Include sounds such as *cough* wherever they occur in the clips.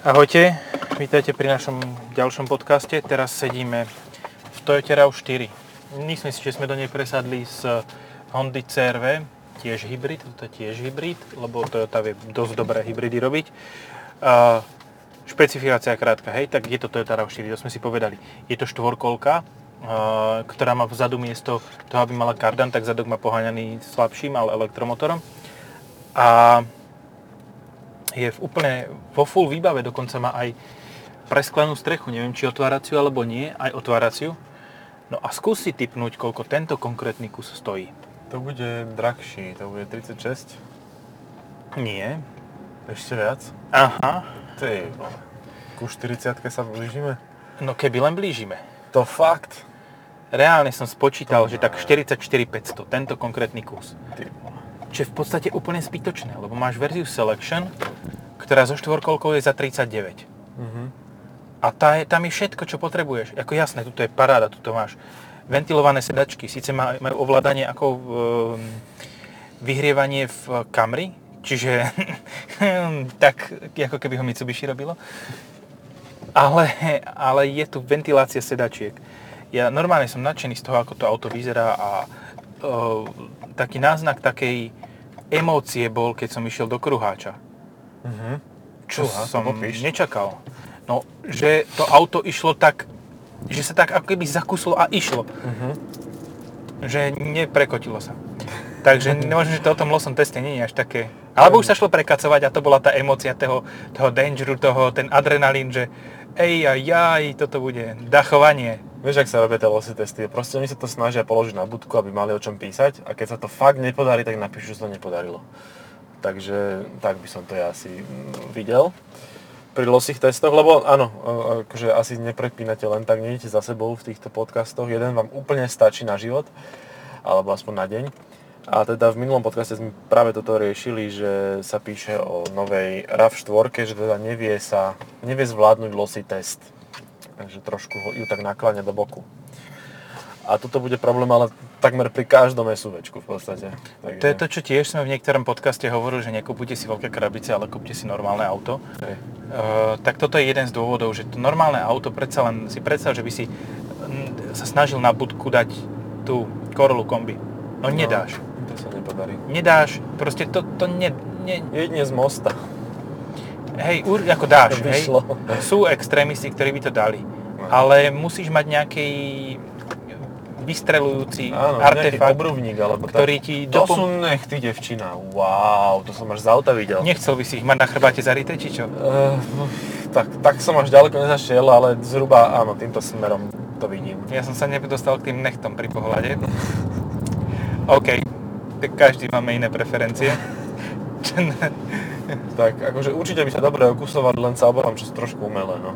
Ahojte, vítajte pri našom ďalšom podcaste. Teraz sedíme v Toyota RAV4. Myslím si, že sme do nej presadli z Hondy CRV, tiež hybrid, toto je tiež hybrid, lebo Toyota vie dosť dobré hybridy robiť. Uh, špecifikácia krátka, hej, tak je to Toyota RAV4, to sme si povedali. Je to štvorkolka, uh, ktorá má vzadu miesto toho, aby mala kardan, tak zadok má poháňaný slabším, ale elektromotorom. A je v úplne vo full výbave, dokonca má aj presklenú strechu, neviem či otváraciu alebo nie, aj otváraciu. No a skús si typnúť, koľko tento konkrétny kus stojí. To bude drahší, to bude 36. Nie. Ešte viac? Aha. Ty, ku 40 sa blížime? No keby len blížime. To fakt? Reálne som spočítal, že tak 44 500, tento konkrétny kus. Ty, Čo je v podstate úplne zbytočné, lebo máš verziu Selection, ktorá so štvorkolkou je za 39. Mhm. A tá je, tam je všetko, čo potrebuješ. Ako jasné, tuto je paráda, tuto máš ventilované sedačky, síce majú ovládanie ako v, vyhrievanie v Camry, čiže *laughs* tak, ako keby ho Mitsubishi robilo. Ale, ale je tu ventilácia sedačiek. Ja normálne som nadšený z toho, ako to auto vyzerá a o, taký náznak takej emócie bol, keď som išiel do kruháča. Mhm. Čo to som popíš. nečakal. No, že to auto išlo tak, že sa tak ako keby zakuslo a išlo. Mhm. Že neprekotilo sa. Takže *laughs* možno, že to o tom losom teste nie je až také. Alebo už sa šlo prekacovať a to bola tá emócia toho, toho dangeru, toho, ten adrenalín, že ej a jaj, toto bude dachovanie. Vieš, ak sa robia tie losy testy? Proste oni sa to snažia položiť na budku, aby mali o čom písať a keď sa to fakt nepodarí, tak napíšu, že sa to nepodarilo. Takže tak by som to ja asi mm, videl pri losých testoch, lebo áno, e, akože asi neprepínate len tak, nejdete za sebou v týchto podcastoch, jeden vám úplne stačí na život, alebo aspoň na deň. A teda v minulom podcaste sme práve toto riešili, že sa píše o novej RAV4, že teda nevie sa, nevie zvládnuť lossy test. Takže trošku ju tak nakláňa do boku. A toto bude problém, ale takmer pri každom SUVčku v podstate. Takže, To je to, čo tiež sme v niektorom podcaste hovorili, že nekúpite si veľké krabice, ale kúpte si normálne auto. Hej. Uh, tak toto je jeden z dôvodov, že to normálne auto, predsa len si predstav, že by si mm, sa snažil na budku dať tú Corollu kombi. No nedáš. To sa nepodarí. Nedáš, proste to, to ne, ne, Jedine z mosta. Hej, ur, ako dáš, hej. Sú extrémisti, ktorí by to dali. Ale musíš mať nejaký vystrelujúci Áno, artefakt, obruvník alebo ktorý tak. ti To dopom- sú nechty, devčina. Wow, to som až z auta videl. Nechcel by si ich mať na chrbáte zarité, či čo? Uh, tak, tak som až ďaleko nezašiel, ale zhruba áno, týmto smerom to vidím. Ja som sa nedostal k tým nechtom pri pohľade. *laughs* OK, tak každý máme iné preferencie. *laughs* *laughs* Tak akože určite by sa dobre okusovali, len sa obávam, že sú trošku umelé, no.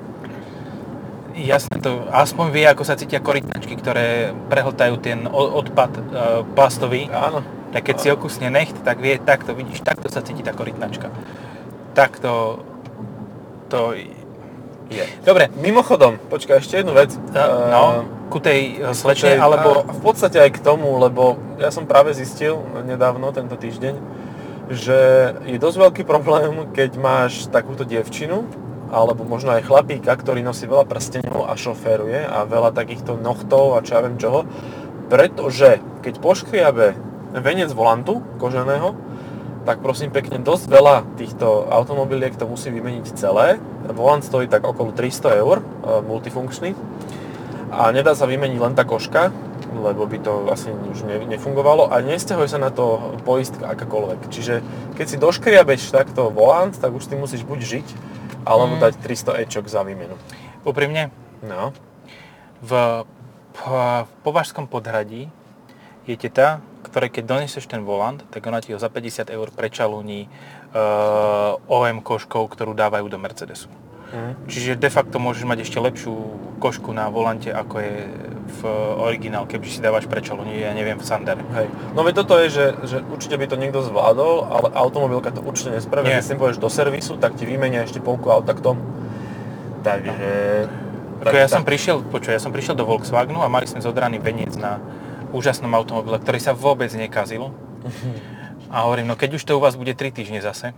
Jasné, to aspoň vie, ako sa cítia korytnačky, ktoré prehltajú ten odpad e, plastový. Áno. Tak keď si okusne necht, tak vie, takto vidíš, takto sa cíti tá korytnačka. Takto to Je. Dobre, Mimochodom, počkaj, ešte jednu vec. e, no, ku tej e, slečne, alebo... v podstate aj k tomu, lebo ja som práve zistil nedávno, tento týždeň, že je dosť veľký problém, keď máš takúto dievčinu, alebo možno aj chlapíka, ktorý nosí veľa prstenov a šoféruje a veľa takýchto nochtov a čo ja viem čoho, pretože keď poškriabe venec volantu koženého, tak prosím pekne dosť veľa týchto automobiliek to musí vymeniť celé. Volant stojí tak okolo 300 eur, e, multifunkčný. A nedá sa vymeniť len tá koška, lebo by to asi už ne, nefungovalo a nesťahuje sa na to poistka akákoľvek. Čiže keď si doškriabeš takto volant, tak už ty musíš buď žiť, alebo Mm. dať 300 ečok za výmenu. Úprimne, No. v, v Považskom podhradí je teta, ktorej keď donesieš ten volant, tak ona ti ho za 50 eur prečalúni uh, OM koškou, ktorú dávajú do Mercedesu. Mhm. Čiže de facto môžeš mať ešte lepšiu košku na volante, ako je v originál, keď si dávaš prečalúni, ja neviem, v Sander. Hej. No veď toto je, že, že určite by to niekto zvládol, ale automobilka to určite nespraví. Nie. Keď s tým pôjdeš do servisu, tak ti vymenia ešte polku auta k tomu. Takže... Ako tak- ja som tak. prišiel, počuj, ja som prišiel do Volkswagenu a mali sme zodraný veniec na úžasnom automobile, ktorý sa vôbec nekazil. A hovorím, no keď už to u vás bude 3 týždne zase,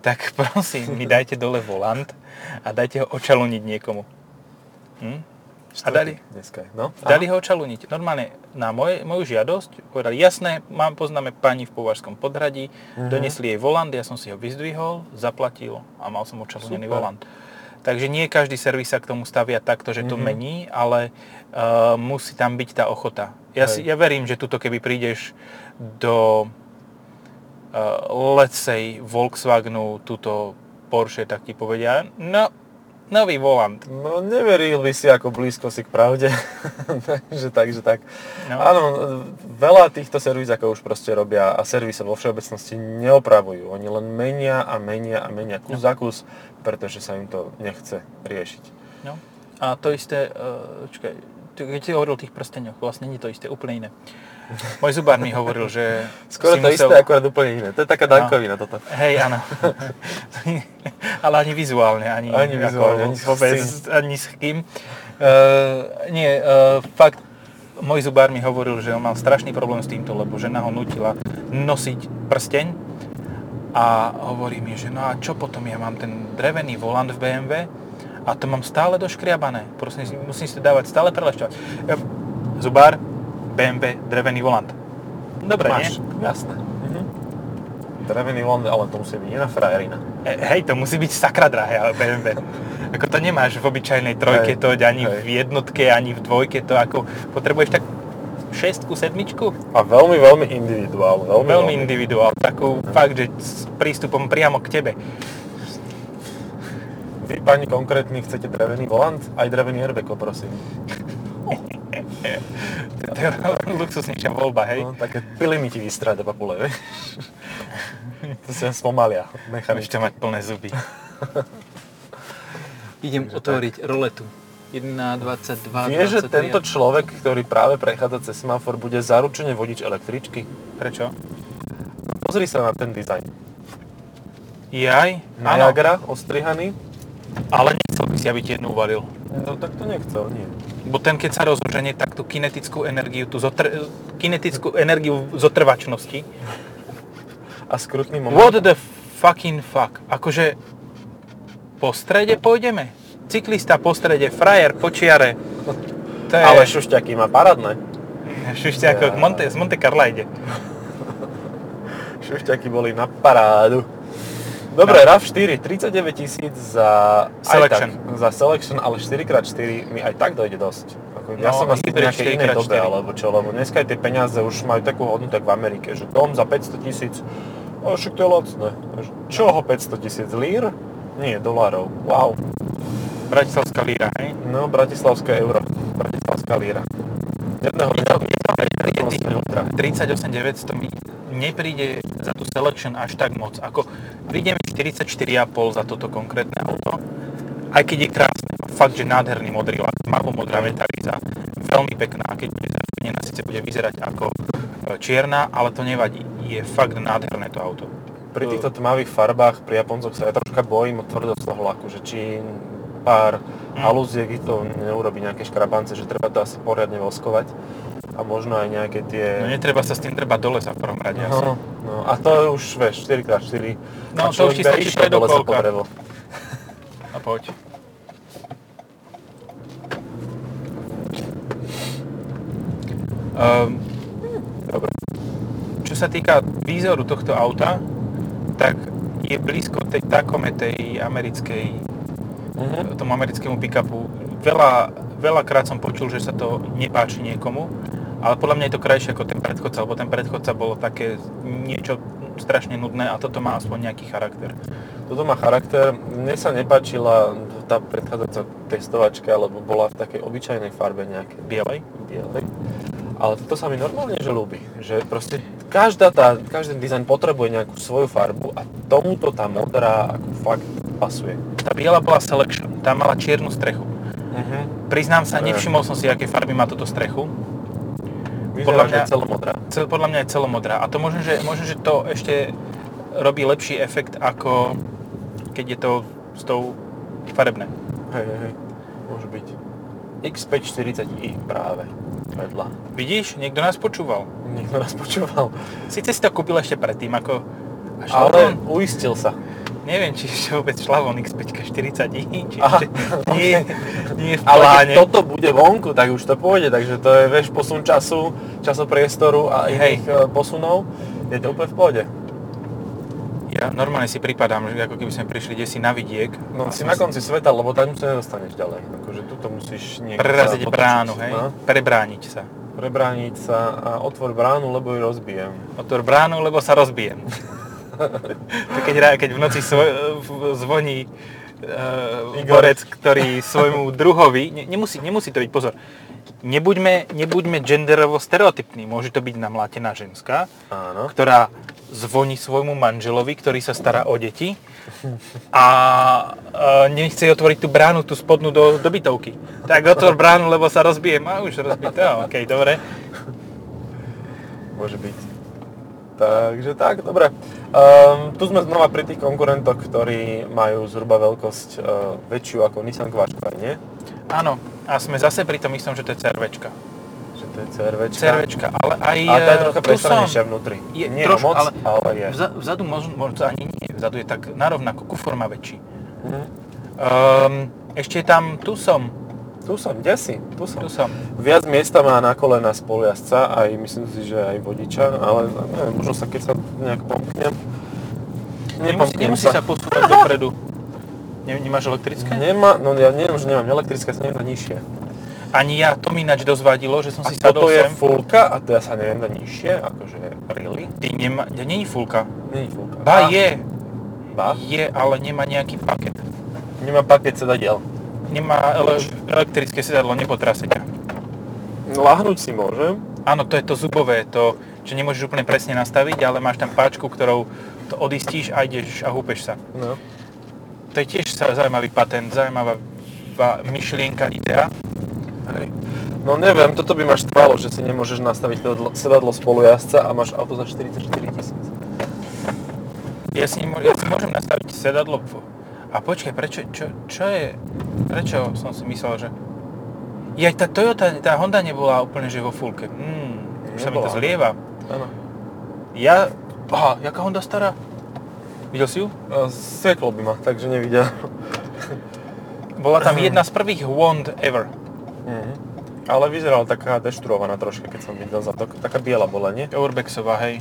tak *laughs* prosím, mi dajte dole volant a dajte ho očaluniť niekomu. Hm? A dali, Dneska. No? dali ho očaluniť. Normálne na moje, moju žiadosť povedali, jasné, mám, poznáme pani v Považskom podhradí, Mhm. donesli jej volant, ja som si ho vyzdvihol, zaplatil a mal som očalunený Super. volant. Takže nie každý servis sa k tomu stavia takto, že to Mhm. mení, ale uh, musí tam byť tá ochota. Ja, si, ja verím, že tuto keby prídeš do let's say Volkswagenu, túto Porsche, tak ti povedia, no, nový volant. No neveril by si ako blízko si k pravde. *laughs* takže, takže tak. No. Áno, veľa týchto servízakov už proste robia a servisy vo všeobecnosti neopravujú. Oni len menia a menia a menia kus za kus, pretože sa im to nechce riešiť. No. A to isté, uh, čakaj, keď si hovoril o tých prsteňoch, vlastne nie to isté, úplne iné. Môj zubár mi hovoril, že Skoro to isté, akorát úplne iné. To je taká dankovina toto. Hej, áno. *laughs* Ale ani vizuálne, ani, Ani vizuálne, ani s vôbec, kým. ani s kým. Uh, nie, uh, fakt, môj zubár mi hovoril, že on mal strašný problém s týmto, lebo žena ho nutila nosiť prsteň a hovorí mi, že no a čo potom, ja mám ten drevený volant v BMW a to mám stále doškriabané. Prosím, musím si to dávať stále prelešťovať. Ja, Zubár, BMW, drevený volant. Dobre, Máš, nie? jasné. Mhm. Drevený volant, ale to musí byť iná frajerina. E, Hej, to musí byť sakra drahé ale BMW. *laughs* Ako to nemáš v obyčajnej trojke Hej, toť, ani hej. v jednotke, ani v dvojke, to ako potrebuješ tak šestku, sedmičku? A veľmi, veľmi individuál. Veľmi, Veľmi individuál, takú fakt, že s prístupom priamo k tebe. Vy, pani konkrétny, chcete drevený volant? Aj drevený airbag, prosím. *laughs* To je luxusnejšia voľba, hej? No, také pily mi ti vystrá do papule, vieš? *laughs* to sa spomalia, Ešte mechanicky. mať plné zuby. *laughs* Idem otvoriť roletu. 1, 22, Vieš, že tento človek, ktorý práve prechádza cez semafor, bude zaručene vodič električky? Prečo? Pozri sa na ten dizajn. Jaj? Niagara, ostrihaný. ale nechcel by si, aby ti jednu uvalil. No tak to nechcel, nie. Bo ten, keď sa rozoženie, tak tú kinetickú energiu, tú zotr- kinetickú energiu zotrvačnosti. A skrutný moment. What the fucking fuck? Akože po strede pôjdeme? Cyklista po strede, frajer po čiare. To je Ale šušťaky má parádne. *laughs* šušťa ako Ja. Monte, z Monte Carla ide. *laughs* Šušťaky boli na parádu. Dobre, RAV4, 39 tisíc za... Selection. Tak, za Selection, ale 4x4 mi aj tak dojde dosť. Ako, ja No, som asi hybrid nejakej inej 4x4. dobe, alebo čo, lebo dneska aj tie peniaze už majú takú hodnotu ako v Amerike, že dom za 500 tisíc, o, však to je lacné. Čoho 500 tisíc? Lír? Nie, dolárov. Wow. Bratislavská líra, hej? No, bratislavské euro. Bratislavská líra. Jedného Je to, dňa je to, to vlastne ultra. 38 900 mi nepríde za tú selection až tak moc. Ako príde mi 44,5 za toto konkrétne auto. Aj keď je krásne, fakt, že nádherný modrý lak, tmavo modrá metaliza, veľmi pekná, keď bude zafenená, síce bude vyzerať ako e, čierna, ale to nevadí, je fakt nádherné to auto. Pri týchto tmavých farbách pri Japoncoch sa ja troška bojím o tvrdosť toho laku, že či pár Mm. halúziek to neurobí nejaké škrabance, že treba to asi poriadne voskovať a možno aj nejaké tie... No netreba sa s tým treba do lesa v prvom rade asi. no, no, a to už, vieš, 4x4 No, to už ti stačí človek išiel do lesa po predokolka. drevo. A poď. Um, Dobre. čo sa týka výzoru tohto auta, tak je blízko tej Takome, tej americkej, Mhm. tomu americkému pick-upu. Veľa, veľakrát som počul, že sa to nepáči niekomu, ale podľa mňa je to krajšie ako ten predchodca, lebo ten predchodca bolo také niečo strašne nudné a toto má aspoň nejaký charakter. Toto má charakter. Mne sa nepáčila tá predchádzajúca testovačka, lebo bola v takej obyčajnej farbe nejaké Bielej? bielej. Ale toto sa mi normálne že ľúbi. Že proste každá tá, každý dizajn potrebuje nejakú svoju farbu a tomuto tá modrá ako fakt pasuje. Tá biela bola Selection, tá mala čiernu strechu. Uh-huh. Priznám sa, nevšimol som si, aké farby má toto strechu. Podľa mňa- je celomodrá. Cel, podľa mňa je celomodrá. A to možno, že, možno, že to ešte robí lepší efekt, ako keď je to s tou farebné. Hej, hej. Môže byť. X540i práve vedľa. Vidíš, niekto nás počúval. Niekto nás počúval. Sice si to kúpil ešte predtým, ako... Až Ale uistil sa. Neviem, či ešte vôbec šla von X5 40 či ešte nie, nie v Ale pláne. keď toto bude vonku, tak už to pôjde, takže to je, vieš, posun času, časopriestoru a iných e, posunov. Je to úplne v pohode. Ja normálne si pripadám, že ako keby sme prišli desi na vidiek. No si na konci sveta, lebo tam sa nedostaneš ďalej. Akože tuto musíš niekde Preraziť bránu, hej? No, Prebrániť sa. prebrániť sa a otvor bránu, lebo ju rozbijem. Otvor bránu, lebo sa rozbijem. *laughs* keď, rá- keď v noci svo, v- zvoní uh, borec, ktorý svojmu druhovi, ne, nemusí, nemusí to byť, pozor, nebuďme, nebuďme genderovo stereotypní, môže to byť namlátená ženská, Áno. ktorá zvoní svojmu manželovi, ktorý sa stará o deti a uh, nechce otvoriť tú bránu, tú spodnú do, do bytovky. Tak otvor bránu, lebo sa rozbijem. A už rozbité, okej, dobre. Môže byť. Takže tak, dobre. Um, tu sme znova pri tých konkurentoch, ktorí majú zhruba veľkosť uh, väčšiu ako Nissan Qashqai, nie? Áno, a sme zase pri tom istom, že to je CRVčka. Že to je CRVčka. CRVčka, ale aj Ale tá je e, trocha prestranejšia vnútri. Je nie trošku, moc, ale, ale, je. Vza, vzadu možno, možno ani nie, vzadu je tak narovnako, kufor má väčší. Mhm. Um, ešte je tam Tucson, Tu som, kde si? Tu som. Tucson. Viac miesta má na kolena spolujazdca, aj myslím si, že aj vodiča, ale neviem, možno sa keď sa nejak pomknem. Nemusí, nemusí sa posúvať dopredu. Ne, nemáš elektrické? Nemá, no ja neviem, že nemám elektrické, sa neviem na nižšie. Ani ja, to mi ináč dosť vadilo, že som A si sadol toto je sem. fullka a to ja sa neviem na nižšie, akože really? Ty nemá, ja, není fulka. Nie je fullka. Ba A, je, Ba? je, ale nemá nejaký paket. Nemá paket sedadiel. Nemá ele, elektrické sedadlo, nepotrase ťa. Lahnúť si môžem. Áno, to je to zubové, to, čo nemôžeš úplne presne nastaviť, ale máš tam páčku, ktorou to odistíš a ideš a húpeš sa. No. To je tiež zaujímavý patent, zaujímavá myšlienka, idea. Hej. No neviem, toto by ma štvalo, že si nemôžeš nastaviť sedadlo, sedadlo spolujazca a máš auto za 44 tisíc. Ja si, nemô- ja si môžem nastaviť sedadlo. v- A počkaj, prečo, čo, čo je, prečo som si myslel, že... Ja, tá Toyota, tá Honda nebola úplne že vo fullke. Hmm, už sa mi to zlieva. Áno. Ja, aha, jaká Honda stará? Videl si ju? A Svietlo by ma, takže nevidel. *laughs* Bola tam jedna z prvých Wand ever. Mhm. Ale vyzerala taká deštrovaná troška, keď som videl za to. Taká biela bola, nie? Urbexová, hej.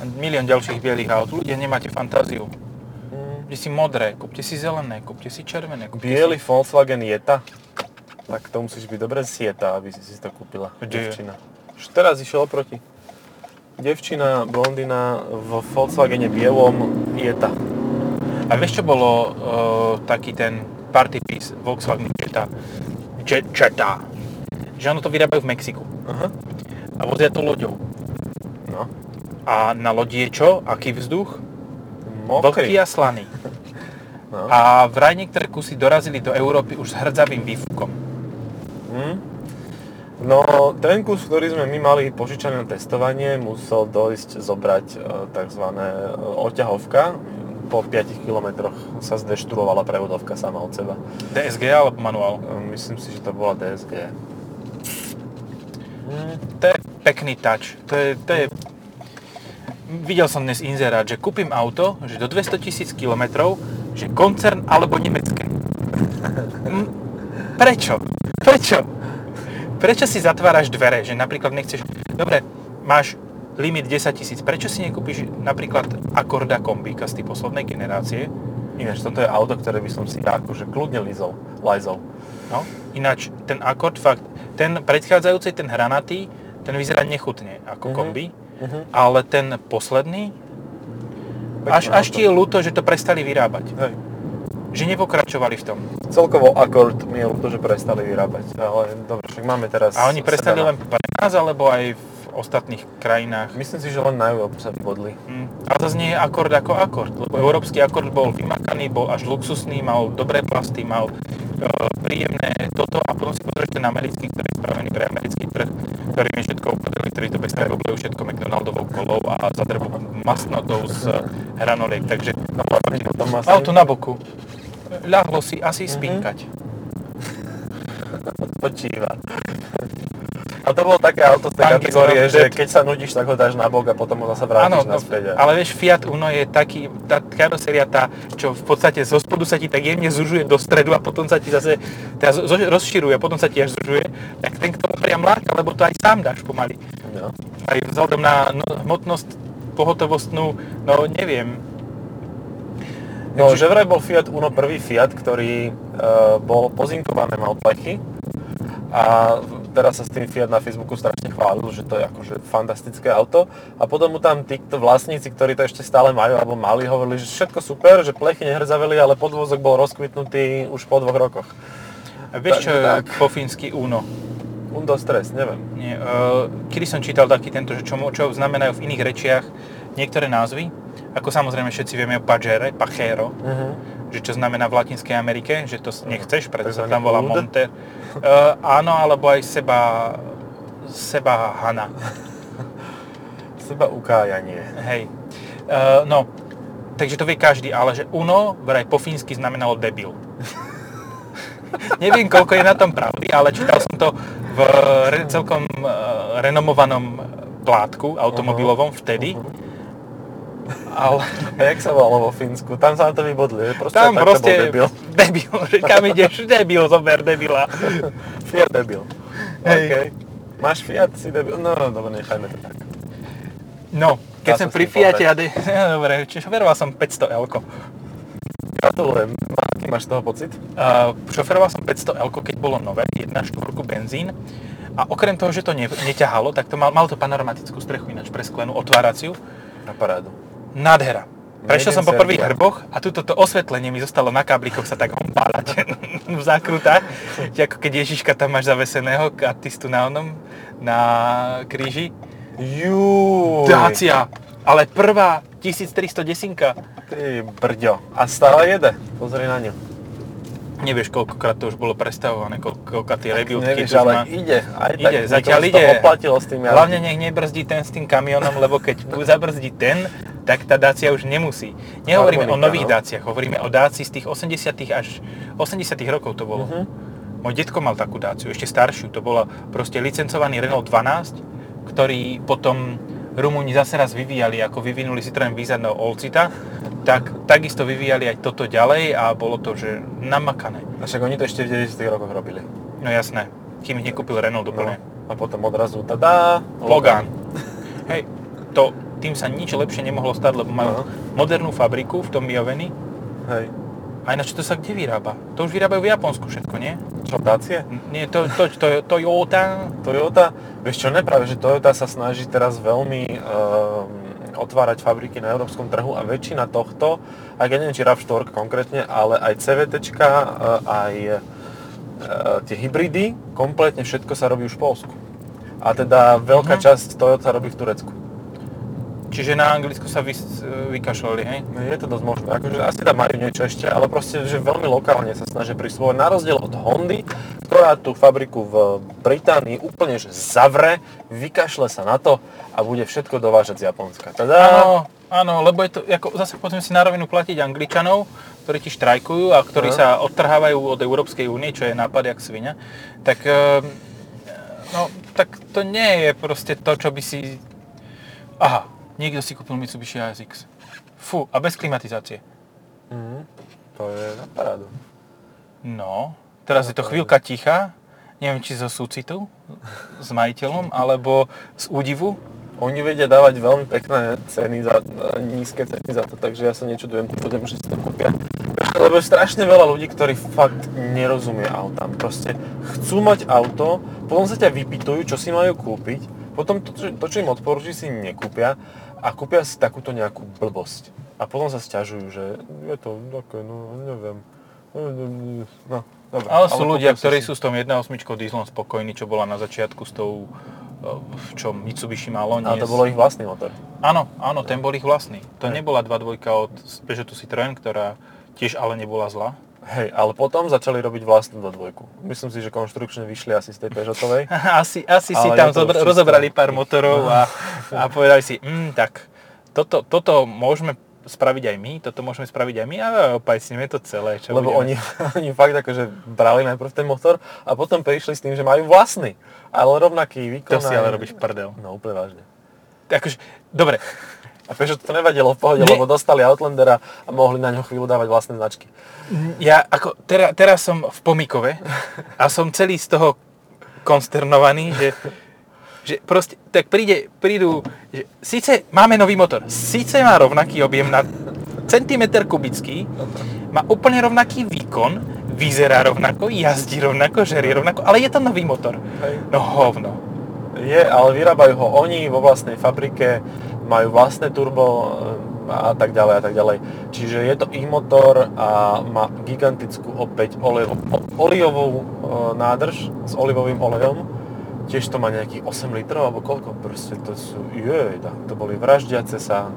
A milión ďalších bielých aut. Ľudia, nemáte fantáziu. Kúpte si modré, kúpte si zelené, kúpte si červené. Kúpte Bielý Si... Volkswagen Jetta. Tak to musíš byť dobre sieta, aby si si to kúpila. Kde? Devčina. Už teraz išiel oproti. Devčina, blondina v Volkswagene bielom Jetta. A vieš, čo bolo uh, taký ten party piece Volkswagen Jetta? Jet, Jetta. Že ono to vyrábajú v Mexiku. Aha. A vozia to loďou. No. A na lodi je čo? Aký vzduch? Vlhký a slaný. No. A vraj niektoré kusy dorazili do Európy už s hrdzavým výfukom. Hm. No, ten kus, ktorý sme my mali požičaný na testovanie, musel dojsť zobrať e, tzv. e, oťahovka. Po 5 kilometroch sa zdeštruovala prevodovka sama od seba. DSG alebo manuál? E, Myslím si, že to bola DSG. Hm. To je pekný touch. To je, to je... Videl som dnes inzerát, že kúpim auto, že do 200 tisíc kilometrov, že koncern alebo nemecké. Mm, Prečo? Prečo? Prečo si zatváraš dvere, že napríklad nechceš... Dobre, máš limit 10 tisíc, prečo si nekúpiš napríklad Akorda kombíka z tej poslednej generácie? Ináč, toto je auto, ktoré by som si akože kľudne lizol, lajzol. No, ináč ten Accord fakt, ten predchádzajúci, ten hranatý, ten vyzerá nechutne ako Mhm. kombi, Mhm. ale ten posledný, Pekné až, až ti je ľúto, že to prestali vyrábať. Hej. Že nepokračovali v tom. Celkovo Accord mi je ľúto, že prestali vyrábať, ale dobre, však máme teraz... A oni prestali sedana. len pre nás, alebo aj v ostatných krajinách. Myslím si, že len na Európu sa vyvodli. Mm. Ale zase nie je Accord ako Accord, lebo európsky Accord bol vymakaný, bol až luxusný, mal dobré plasty, mal e, príjemné toto a potom si pozrieš ten americký, ktorý je spravený pre americký trh, ktorý je všetko upadili, ktorí to bez tak oblejú všetko McDonaldovou kolou a zadrbu masnotou z hranoliek, takže auto na boku. Ľahlo si asi Mhm. spinkať. Počíva. A to bolo také auto z tej kategórie, že keď sa nudíš, tak ho dáš na bok a potom ho zase vrátiš no, naspäť. ale vieš, Fiat Uno je taký, tá karoséria, tá, čo v podstate zo spodu sa ti tak jemne zužuje do stredu a potom sa ti zase teda rozširuje potom sa ti až zužuje, tak ten k tomu priam láka, lebo to aj sám dáš pomaly. No. Aj vzhľadom na no, hmotnosť pohotovostnú, no neviem. No, že vraj bol Fiat Uno prvý Fiat, ktorý e, bol pozinkované, mal plechy a teraz sa s tým Fiat na Facebooku strašne chválil, že to je akože fantastické auto a potom mu tam títo vlastníci, ktorí to ešte stále majú alebo mali, hovorili, že všetko super, že plechy nehrzaveli, ale podvozok bol rozkvitnutý už po dvoch rokoch. A vieš, čo je tak. po fínsky Uno? Undo stres, neviem. Nie, uh, kedy som čítal taký tento, že čo, čo znamenajú v iných rečiach niektoré názvy, ako samozrejme všetci vieme o Pajere, Pajero, Uh-huh. Že čo znamená v Latinskej Amerike, že to nechceš, preto sa tam volá. Monter. Uh, áno, alebo aj seba, seba Hana. *laughs* Seba ukájanie. Hej. Uh, no, takže to vie každý, ale že Uno vraj po fínsky znamenalo debil. *laughs* Neviem, koľko je na tom pravdy, ale čítal som to v celkom uh, renomovanom plátku automobilovom vtedy. Ale jak sa volalo vo Fínsku? Tam sa na to vybodli, proste tam proste debil. debil, že kam ideš, debil, zober debila. Fiat debil. Hej. OK. Máš Fiat, si debil? No, no, dobre, nechajme to tak. No, keď som pri Fiate a de... *laughs* Dobre, šoferoval som 500 L. Gratulujem. Aký máš z toho pocit? Uh, šoferoval som 500 L, keď bolo nové, 1.4 benzín. A okrem toho, že to ne, neťahalo, tak to mal, mal to panoramatickú strechu ináč presklenú, otváraciu. Na parádu. Nádhera. Prešiel som po prvých hrboch a tuto to osvetlenie mi zostalo na káblikoch sa tak ompálať *laughs* v zákrutách. Ako keď Ježiška tam máš zaveseného, artistu na onom, na kríži. Juj. Dacia, ale prvá 1310 Ty brďo. A stále jede. Pozri na ňu. Nevieš, koľkokrát to už bolo prestavované, koľko, tie rebuildky Nevieš, ale má. ide. Aj tak Ide, zatiaľ ide. S tým jazdiť. Hlavne nech nebrzdí ten s tým kamionom, lebo keď *laughs* zabrzdí ten, tak tá Dacia už nemusí. Nehovoríme o Harmonika, nových no. Daciach, hovoríme o Daci z tých 80 až 80 rokov to bolo. Mhm. Môj detko mal takú Daciu, ešte staršiu. To bolo proste licencovaný Renault 12, ktorý potom Rumúni zase raz vyvíjali, ako vyvinuli Citroen Vizano Olcita, tak takisto vyvíjali aj toto ďalej a bolo to, že namakané. A však oni to ešte v 90 rokoch robili. No jasné, kým ich nekúpil Renault No. úplne. A potom odrazu tada. Logan. Hej, to, tým sa nič lepšie nemohlo stať, lebo majú No. modernú fabriku v tom Bioveni. Hej. A ináč to sa kde vyrába? To už vyrábajú v Japonsku všetko, nie? Čo, Dacie? Nie, to, to, to, to Toyota. Toyota, vieš čo, ne, práve, že Toyota sa snaží teraz veľmi um, otvárať fabriky na európskom trhu a väčšina tohto, aj keď neviem, či RAV4 konkrétne, ale aj CVTčka, uh, aj uh, tie hybridy, kompletne všetko sa robí už v Polsku. A teda veľká Mhm. časť Toyota sa robí v Turecku. Čiže na Anglicku sa vy, vykašľali, hej? No, Je to dosť možné, akože asi tam majú niečo ešte, ale proste, že veľmi lokálne sa snažia prisvojať, na rozdiel od Hondy, ktorá tú fabriku v Británii úplne že zavre, vykašle sa na to a bude všetko dovážať z Japonska. Teda, Áno, áno, lebo je to, ako, zase poďme si na rovinu platiť Angličanov, ktorí ti štrajkujú a ktorí No. sa odtrhávajú od Európskej únie, čo je nápad jak svinia, tak, ehm, no, tak to nie je proste to, čo by si... Aha, niekto si kúpil Mitsubishi ASX. Fú, a bez klimatizácie. Mhm, to je na parádu. No, teraz je to chvíľka ticha, neviem, či zo súcitu s majiteľom, alebo z údivu. Oni vedia dávať veľmi pekné ceny za, nízke ceny za to, takže ja sa nečudujem tým ľuďom, že si to kúpia. Lebo je strašne veľa ľudí, ktorí fakt nerozumie autám. Proste chcú mať auto, potom sa ťa vypytujú, čo si majú kúpiť, potom to, to, čo im odporúči, si nekúpia a kúpia si takúto nejakú blbosť. A potom sa sťažujú, že je to také, no neviem. No, dobre. Ale sú ľudia, kúpia si ktorí si- sú s tou 1.8 dieselom spokojní, čo bola na začiatku s tou, eh, čo Mitsubishi malo. Ale nie to bolo ich vlastný motor. Áno, áno, ten bol ich vlastný. To nebola 2.2 od Peugeotu Citroën, ktorá tiež ale nebola zlá. Hej, ale potom začali robiť vlastnú do dvojku. Myslím si, že konštrukčne vyšli asi z tej Peugeotovej. *laughs* asi asi si tam zobra- rozobrali pár motorov a, *laughs* a povedali si, mm, tak toto, toto môžeme spraviť aj my, toto môžeme spraviť aj my a opajsneme to celé. Čo Lebo budeme. oni, *laughs* oni fakt akože brali najprv ten motor a potom prišli s tým, že majú vlastný, ale rovnaký výkon. To si aj- ale robíš prdel. No úplne vážne. Akože, dobre, A Peugeot to nevadilo v pohode, Nie. lebo dostali Outlandera a mohli na ňo chvíľu dávať vlastné značky. ja ako, teraz, teraz som v pomikove a som celý z toho konsternovaný, že, že proste, tak príde, prídu, že síce máme nový motor, síce má rovnaký objem na centimetr kubický, má úplne rovnaký výkon, vyzerá rovnako, jazdí rovnako, žerie rovnako, ale je to nový motor. Hej. No hovno. Je, ale vyrábajú ho oni vo vlastnej fabrike, majú vlastné turbo e, a tak ďalej a tak ďalej. Čiže je to ich motor a má gigantickú opäť olejo, olejovú e, nádrž s olivovým olejom. Tiež to má nejakých 8 litrov alebo koľko, proste to sú, jejda, to boli vraždiace sa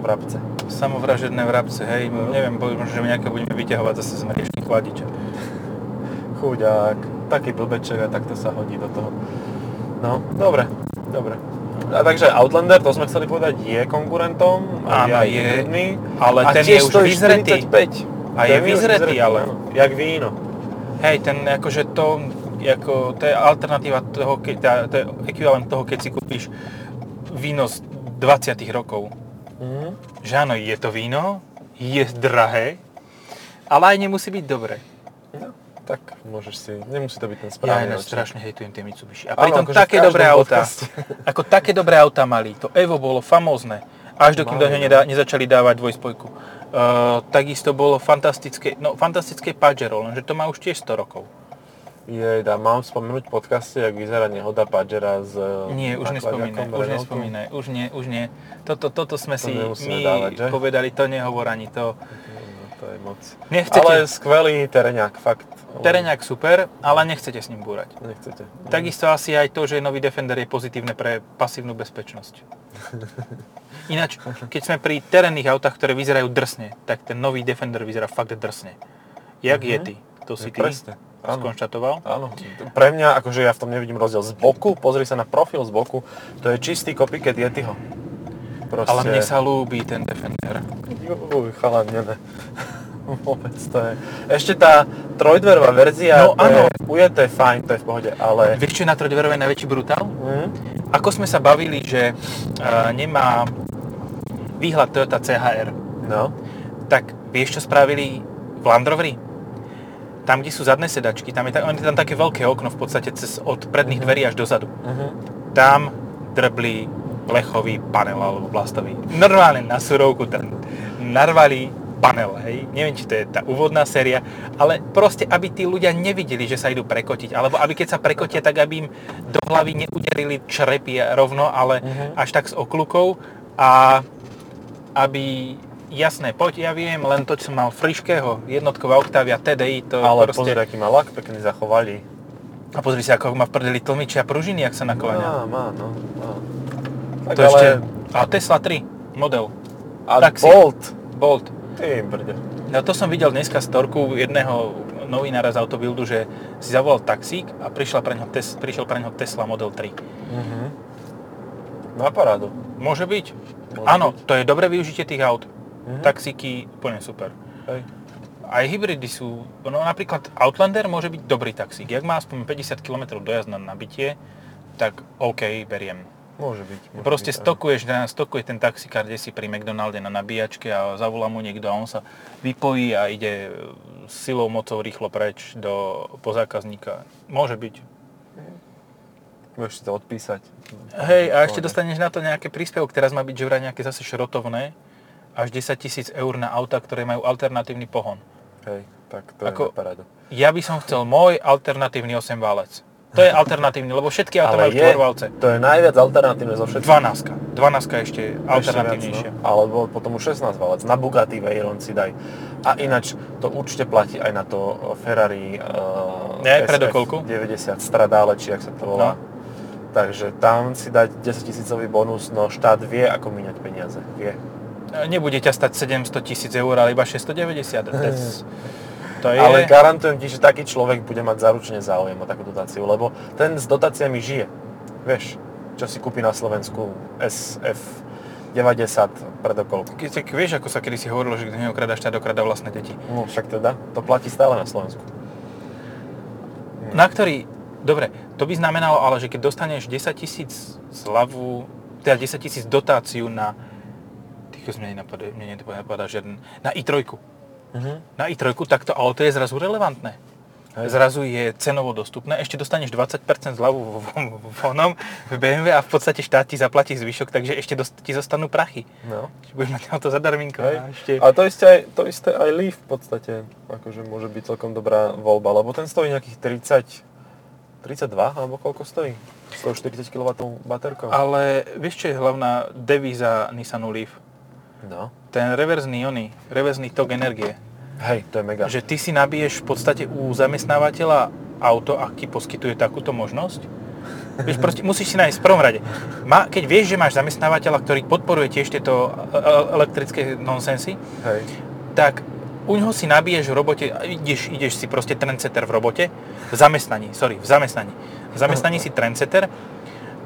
vrabce. Samovražedné vrabce, hej, neviem, možno, že nejaké budeme vyťahovať zase z mriežky chladiča. Chuďák, taký blbeček a takto sa hodí do toho. No, dobre, dobre. A takže Outlander, to sme chceli povedať, je konkurentom. Áno, je, hybridný. ale a ten je už vyzretý. 45. A je Ten vyzretý, ale. Jak víno. Hej, ten akože to, ako, to je alternatíva toho, tá- to je ekvivalent toho, keď si kúpiš víno z 20 rokov. Mhm. Že áno, je to víno, je drahé, ale aj nemusí byť dobré. Tak môžeš si, nemusí to byť ten Ja správny ináč ročník. strašne hejtujem tie Mitsubishi. A pritom akože také dobré autá, *laughs* ako také dobré autá mali. To Evo bolo famózne, až dokým do neho no. nedá, nezačali dávať dvojspojku. Uh, takisto bolo fantastické, no fantastické Pajero, lenže to má už tiež 100 rokov. Jej, dá, mám spomenúť v podcaste, jak vyzerá nehoda Pajera z Nie, už nespomínaj, už nespomínaj, už nie, už nie. Toto, toto sme To si my dávať, že? povedali, to nehovor ani to. To je moc. Nechcete, Ale skvelý tereňák, fakt. tereňák super, ale nechcete s ním búrať. Nechcete. Takisto asi aj to, že nový Defender je pozitívne pre pasívnu bezpečnosť. *laughs* Ináč, keď sme pri terénnych autách, ktoré vyzerajú drsne, tak ten nový Defender vyzerá fakt drsne. Jak Mhm. Yeti, to si ty presne, áno. skonštatoval. Áno, pre mňa, akože ja v tom nevidím rozdiel z boku, pozri sa na profil z boku, to je čistý copycat Yetiho. Proste... Ale mne sa ľúbi ten Defender. Uj, chalan, nie, ne. *laughs* Vôbec to je. Ešte tá trojdverová verzia, No, to áno. je ujeté, fajn, to je v pohode, ale... Vieš, čo je na trojdverovej najväčší brutál? Hm? Ako sme sa bavili, že uh, nemá výhľad Toyota CHR, No, tak vieš, čo spravili v Land Roveri? Tam, kde sú zadné sedačky, tam je, ta, on je tam také veľké okno v podstate cez, od predných dverí až dozadu. uh-huh. Tam drbli plechový panel alebo plastový. Normálne na surovku tam narvali panel, hej. Neviem, či to je tá úvodná séria, ale proste, aby tí ľudia nevideli, že sa idú prekotiť, alebo aby keď sa prekotia, tak aby im do hlavy neuderili črepy rovno, ale Mhm. až tak s okľukou a aby Jasné, poď, ja viem, len to, čo mal friškého, jednotková Octavia TDI, to ale proste... pozri, aký má lak, pekný zachovali. A pozri sa, ako má v prdeli tlmiči a pružiny, jak sa nakláňa. Má, má, no. Má. Tak To ale... ešte... A Tesla 3 model. A taxi. Bolt. Bolt. Ty brde. No to som videl dneska storku jedného novinára z Autobuildu, že si zavolal taxík a prišla pre ňo tes, prišiel pre ňo Tesla Model 3. Mhm. Na parádu. Môže byť? Môže Áno, byť. to je dobré využitie tých aut. Mhm. Taxíky, úplne super. Hej. Aj hybridy sú, no napríklad Outlander môže byť dobrý taxík. Jak má aspoň 50 km dojazd na nabitie, tak OK, beriem. Môže byť. Môže Proste byť, stokuješ, stokuje ten taxikár, kde si pri McDonalde na nabíjačke a zavolá mu niekto a on sa vypojí a ide silou, mocou rýchlo preč do, po zákazníka. Môže byť. Môžeš si to odpísať. Hej, a ešte dostaneš na to nejaké príspevok, teraz má byť že vraj nejaké zase šrotovné, až 10 tisíc eur na auta, ktoré majú alternatívny pohon. Hej, tak to Ako- je na parádu. Ja by som chcel môj alternatívny 8 válec. To je alternatívny, lebo všetky auta majú je, štvorvalce. to je najviac alternatívne zo všetkých. 12. 12 ešte Ešte alternatívnejšia. Viac, no. Alebo potom už 16 valec. Na Bugatti Veyron si daj. A ináč to určite platí aj na to Ferrari uh, Ne, predokolku? 90 Stradale, či jak sa to volá. No. Takže tam si dať 10 tisícový bonus, no štát vie, ako míňať peniaze. Vie. Nebude ťa stať 700 tisíc eur, ale iba 690. *laughs* That's- To je... Ale garantujem ti, že taký človek bude mať zaručene záujem o takú dotáciu, lebo ten s dotáciami žije. Vieš, čo si kúpi na Slovensku SF 90 predokolku. Keď vieš, ako sa kedysi hovorilo, že kto neokrada štát, okrada vlastné deti. No však teda, to platí stále na Slovensku. Na ktorý, dobre, to by znamenalo ale, že keď dostaneš 10 tisíc zľavu, teda 10 tisíc dotáciu na, týko mne nenapadá, mne nenapadá žiaden, na i3. Mhm. Na i3, tak to auto je zrazu relevantné. Zrazu je cenovo dostupné, ešte dostaneš 20% zľavu v, onom, v BMW a v podstate štát ti zaplatí zvyšok, takže ešte dost, ti zostanú prachy. No. Čiže budeš mať auto zadarminko. Hej. A ešte... A to isté, aj, to isté aj Leaf v podstate, akože môže byť celkom dobrá voľba, lebo ten stojí nejakých 30, 32, alebo koľko stojí? 140 kW baterkou. Ale vieš, čo je hlavná devíza Nissanu Leaf? No. Ten reverzný ony, reverzný tok energie. Hej, to je mega. Že ty si nabiješ v podstate u zamestnávateľa auto, ak ti poskytuje takúto možnosť. Vieš, proste musíš si nájsť v prvom rade. Ma, keď vieš, že máš zamestnávateľa, ktorý podporuje tiež tieto e- e- elektrické nonsensy, Hej. tak u ňoho si nabiješ v robote, ideš, ideš si proste trendsetter v robote, v zamestnaní, sorry, v zamestnaní. V zamestnaní si trendsetter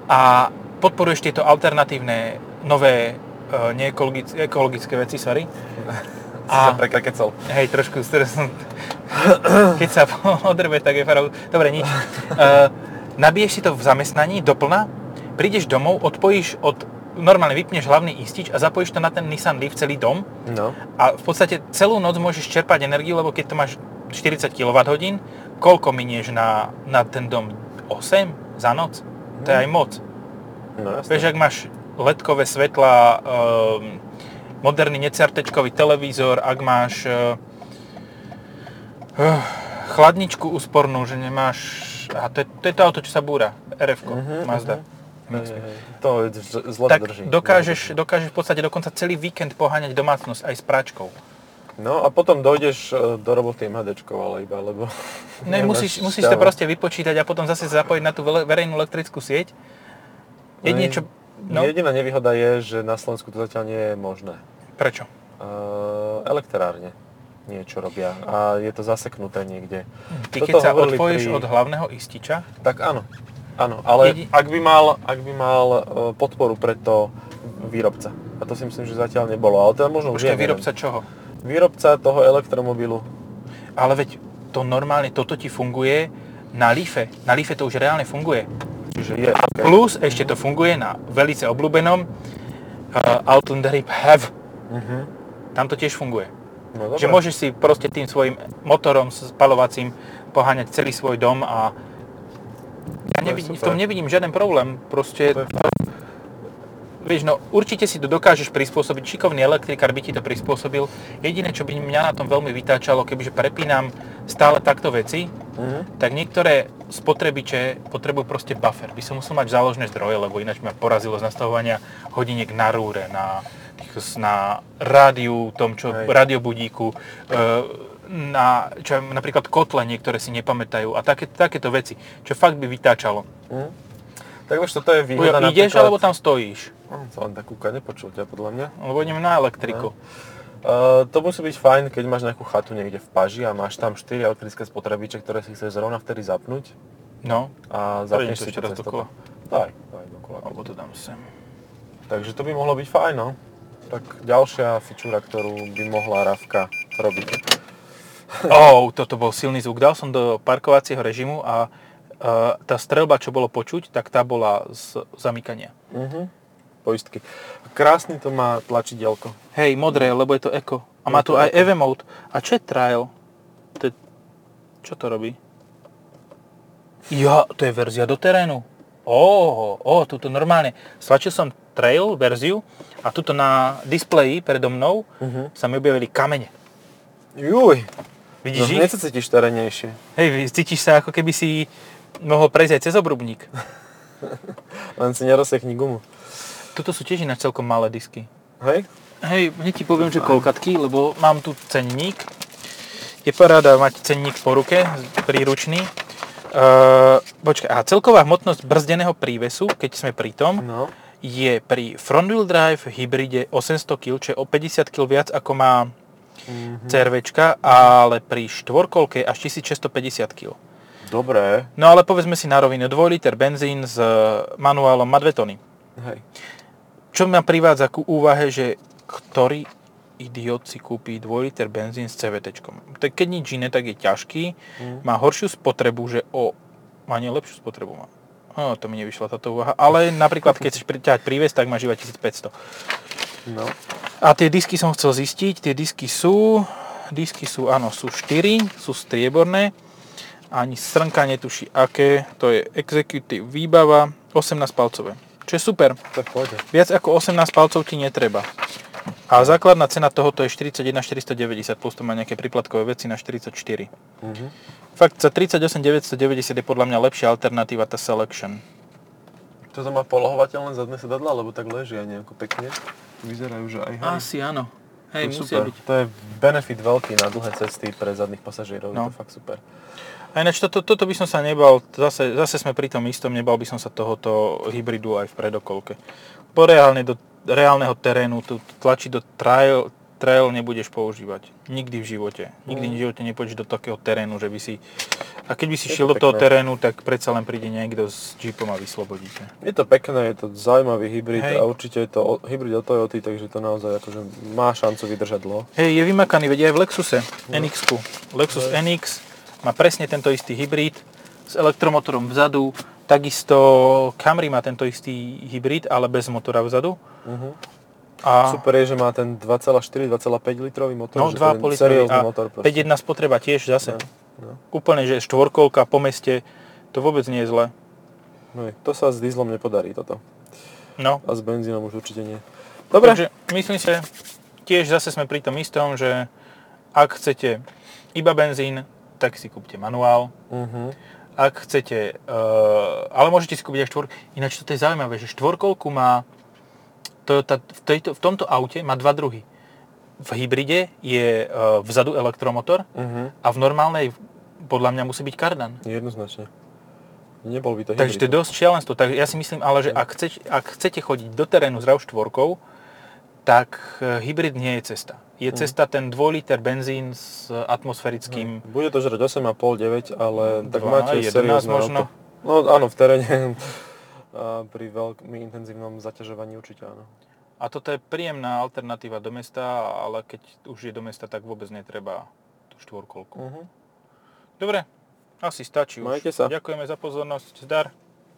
a podporuješ tieto alternatívne, nové, neekologické ekologické veci, sorry. *laughs* A... Prekecel. Hej, trošku som... Keď sa *laughs* odrbe, tak je farou... Dobre, nič. Uh, nabiješ si to v zamestnaní doplna, prídeš domov, odpojíš od... Normálne vypneš hlavný istič a zapojíš to na ten Nissan Leaf celý dom No. a v podstate celú noc môžeš čerpať energiu, lebo keď to máš 40 kWh, koľko minieš na, na ten dom? 8 za noc? To je aj moc. No jasne. Vieš, ak máš ledkové svetla, um, moderný necertečkový televízor, ak máš uh, uh, chladničku úspornú, že nemáš... A to je, to je to auto, čo sa búra. rf Mhm, Mazda. Hej, hej. To zle Tak drží. dokážeš, dokážeš v podstate dokonca celý víkend poháňať domácnosť aj s práčkou. No a potom dojdeš e, do roboty MHDčkou, ale iba, lebo... Ne, *laughs* musíš, musíš to proste vypočítať a potom zase zapojiť na tú verejnú elektrickú sieť. Jedine, čo... No, Jediná nevýhoda je, že na Slovensku to zatiaľ nie je možné. prečo? Uh, elektrárne niečo robia a je to zaseknuté niekde. Ty Toto keď sa odpojíš pri- od hlavného ističa, Tak áno, áno, ale Jedi- ak by mal, ak by mal e, podporu pre to výrobca. A to si myslím, že zatiaľ nebolo, ale teda možno už počkaj, je, výrobca neviem. čoho? Výrobca toho elektromobilu. Ale veď to normálne, toto ti funguje na Leafe. Na Leafe to už reálne funguje. Čiže je, okay. Plus ešte to funguje na velice obľúbenom uh, Outlander Have. Mhm. Tam to tiež funguje. No dobre. Že môžeš si proste tým svojim motorom spalovacím poháňať celý svoj dom a ja To nevidím, v tom nevidím žiaden problém. Proste, To je vieš, no určite si to dokážeš prispôsobiť. Šikovný elektrikár by ti to prispôsobil. Jediné, čo by mňa na tom veľmi vytáčalo, kebyže prepínam stále takto veci, Mhm. tak niektoré spotrebiče potrebujú proste buffer. By som musel mať záložné zdroje, lebo ináč ma porazilo z nastavovania hodiniek na rúre, na, na rádiu, tom čo, Hej. radiobudíku, e, na čo, napríklad kotle niektoré si nepamätajú a také, takéto veci, čo fakt by vytáčalo. Mhm. Tak už toto je Ujo, výhoda ideš napríklad... alebo tam stojíš? Hm, To len tak kúka, nepočul ťa podľa mňa. Lebo idem na elektriku. Uh, to musí byť fajn, keď máš nejakú chatu niekde v paži a máš tam 4 elektrické spotrebiče, ktoré si chceš zrovna vtedy zapnúť No, a zapneš si to dokola. Daj, daj dokola. alebo to dám sem. Takže to by mohlo byť fajn, no. Tak ďalšia fičúra, ktorú by mohla Ravka robiť. Oh, toto bol silný zvuk. Dal som do parkovacieho režimu a uh, tá strelba, čo bolo počuť, tak tá bola z zamykania. Mhm. Poistky. Krásny to má tlačidielko. Hej, modré, lebo je to eko. A má tu aj. EV mode. A čo je trial? To je... Čo to robí? Ja, to je verzia do terénu. Ó, ó, tuto normálne. Stlačil som trail verziu a tuto na displeji predo mnou Mhm. sa mi objavili kamene. Juj, no Vidíš ich? hneď sa cítiš terénejšie. Hej, cítiš sa ako keby si mohol prejsť aj cez obrubník. *laughs* Len si nerozsekni gumu. Tuto sú tiež ináč celkom malé disky. Hej? Hej, hneď ti poviem, že koľkatky, lebo mám tu cenník. Je paráda mať cenník po ruke, príručný. Uh, počkaj, a celková hmotnosť brzdeného prívesu, keď sme pri tom, No. je pri front wheel drive hybride 800 kg, čo je o 50 kg viac ako má Mhm. CRVčka, ale pri štvorkolke až 1650 kg. Dobré. No ale povedzme si na rovinu, 2 liter benzín s manuálom má 2 tony. Hej. Čo ma privádza ku úvahe, že ktorý idiot si kúpi 2 liter benzín s CVT. Keď nič iné, tak je ťažký, Mm. má horšiu spotrebu, že o... Má nie lepšiu spotrebu má. No, to mi nevyšla táto úvaha. Ale napríklad, keď chceš priťahať príves, tak máš iba 1500. No. A tie disky som chcel zistiť. Tie disky sú... Disky sú, áno, sú 4, sú strieborné. Ani srnka netuší aké. To je executive výbava, 18 palcové. Čo je super. To je v pohode. Viac ako 18 palcov ti netreba. A základná cena tohoto je 41 490, plus to má nejaké priplatkové veci na 44. Mhm. Fakt za 38 990 je podľa mňa lepšia alternatíva tá Selection. Toto má polohovateľné zadné sedadla, lebo tak ležia nejako pekne. Vyzerajú, že aj hej. Asi áno. Hej, To je musia super. byť. To je benefit veľký na dlhé cesty pre zadných pasažierov. No. Je to fakt super. A ináč toto, toto by som sa nebal, zase, zase sme pri tom istom, nebal by som sa tohoto hybridu aj v predokolke. Po reálne do reálneho terénu tu tlačiť do trail, trail nebudeš používať. Nikdy v živote. Nikdy Mm. v živote nepôjdeš do takého terénu, že by si... A keď by si Je šiel do toho terénu, tak predsa len príde niekto s jeepom a vyslobodí ťa. Je to pekné, je to zaujímavý hybrid Hej. a určite je to hybrid od Toyoty, takže to naozaj akože má šancu vydržať dlho. Hej, je vymakaný, veď aj v Lexuse, No. NX-ku. Lexus NX má presne tento istý hybrid s elektromotorom vzadu. Takisto Camry má tento istý hybrid, ale bez motora vzadu. Uh-huh. A Super je, že má ten 2,4-2,5 litrový motor, no, že 2,5 to je litrový a motor. proste. 5.1 spotreba tiež zase. No. Úplne, že štvorkolka po meste, to vôbec nie je zle. No, to sa s dieslom nepodarí toto. No, A s benzínom už určite nie. Dobre, takže myslím si, tiež zase sme pri tom istom, že ak chcete iba benzín, tak si kúpte manuál. uh-huh. Ak chcete, uh, ale môžete si kúpiť aj štvor. Ináč toto je zaujímavé, že štvorkolku má Toyota v, tejto, v tomto aute má dva druhy. V hybride je uh, vzadu elektromotor Uh-huh. a v normálnej podľa mňa musí byť kardan. Jednoznačne. Nebol by to Takže to je dosť šialenstvo. Tak ja si myslím ale, že ak, chce, ak chcete chodiť do terénu s RAV4, tak e, hybrid nie je cesta. Je Mhm. cesta ten 2 liter benzín s atmosférickým... Bude to žrať 8,5-9, ale tak 12, máte 11 seriózne možno. auto. No áno, v teréne. *laughs* Pri veľmi intenzívnom zaťažovaní určite áno. A toto je príjemná alternatíva do mesta, ale keď už je do mesta, tak vôbec netreba tú štvorkolku. Uh-huh. Dobre, asi stačí už. Majte sa. Ďakujeme za pozornosť. Zdar.